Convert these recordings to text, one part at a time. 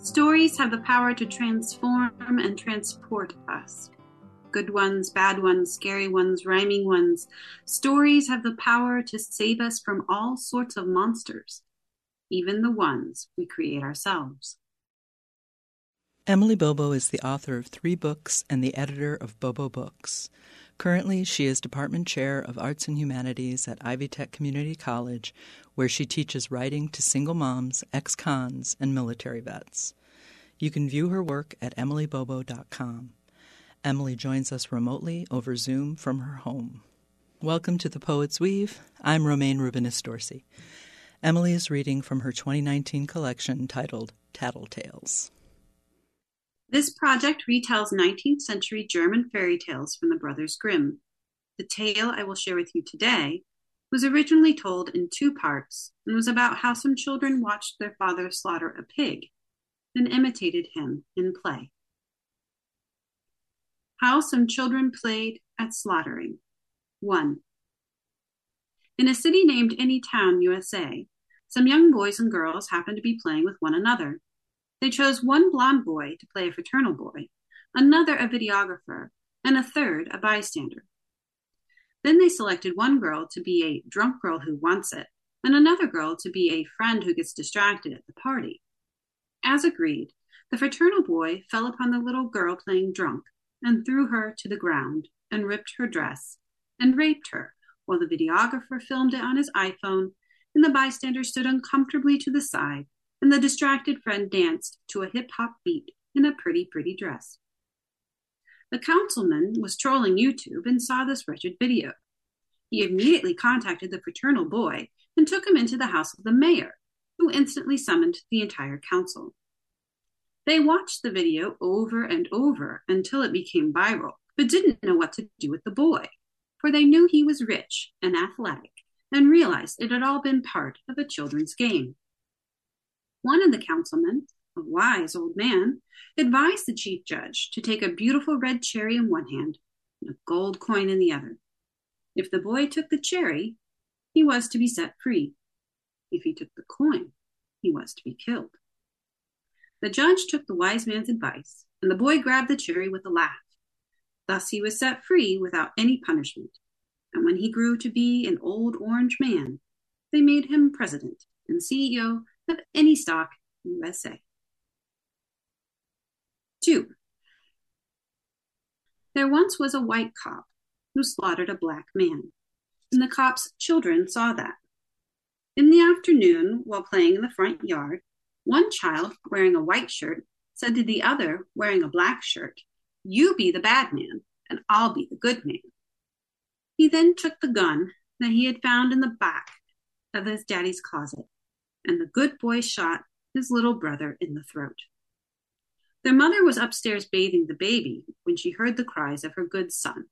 Stories have the power to transform and transport us. Good ones, bad ones, scary ones, rhyming ones. Stories have the power to save us from all sorts of monsters, even the ones we create ourselves. Emily Bobo is the author of three books and the editor of Bobo Books. Currently, she is Department Chair of Arts and Humanities at Ivy Tech Community College, where she teaches writing to single moms, ex cons, and military vets. You can view her work at emilybobo.com. Emily joins us remotely over Zoom from her home. Welcome to the Poet's Weave. I'm Romayne Rubinas Dorsey. Emily is reading from her 2019 collection titled Tattletales. This project retells 19th century German fairy tales from the Brothers Grimm. The tale I will share with you today was originally told in two parts and was about how some children watched their father slaughter a pig and imitated him in play. How some children played at slaughtering. 1. In a city named Anytown, USA, some young boys and girls happened to be playing with one another. They chose one blond boy to play a fraternal boy, another a videographer, and a third a bystander. Then they selected one girl to be a drunk girl who wants it, and another girl to be a friend who gets distracted at the party. As agreed, the fraternal boy fell upon the little girl playing drunk and threw her to the ground and ripped her dress and raped her while the videographer filmed it on his iPhone and the bystander stood uncomfortably to the side and the distracted friend danced to a hip hop beat in a pretty, pretty dress. The councilman was trolling YouTube and saw this wretched video. He immediately contacted the fraternal boy and took him into the house of the mayor, who instantly summoned the entire council. They watched the video over and over until it became viral, but didn't know what to do with the boy, for they knew he was rich and athletic and realized it had all been part of a children's game. One of the councilmen, a wise old man, advised the chief judge to take a beautiful red cherry in one hand and a gold coin in the other. If the boy took the cherry, he was to be set free. If he took the coin, he was to be killed. The judge took the wise man's advice, and the boy grabbed the cherry with a laugh. Thus he was set free without any punishment. And when he grew to be an old orange man, they made him president and CEO of any stock in USA. 2. There once was a white cop who slaughtered a black man, and the cop's children saw that. In the afternoon, while playing in the front yard, one child, wearing a white shirt, said to the other, wearing a black shirt, You be the bad man, and I'll be the good man. He then took the gun that he had found in the back of his daddy's closet, and the good boy shot his little brother in the throat. Their mother was upstairs bathing the baby when she heard the cries of her good son,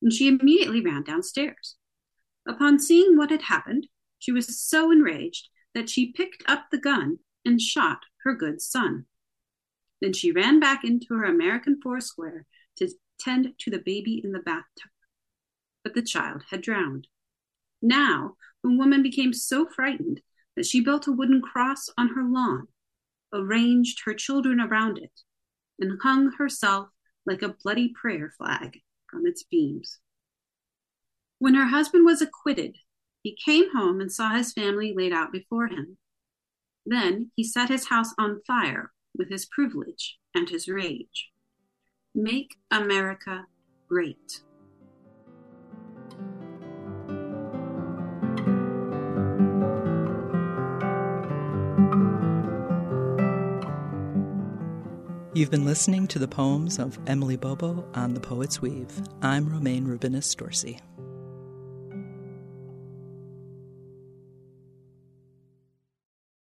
and she immediately ran downstairs. Upon seeing what had happened, she was so enraged that she picked up the gun and shot her good son. Then she ran back into her American Foursquare to tend to the baby in the bathtub. But the child had drowned. Now, the woman became so frightened that she built a wooden cross on her lawn, arranged her children around it, and hung herself like a bloody prayer flag from its beams. When her husband was acquitted he came home and saw his family laid out before him. Then he set his house on fire with his privilege and his rage. Make America great. You've been listening to the poems of Emily Bobo on The Poet's Weave. I'm Romayne Rubinas Dorsey.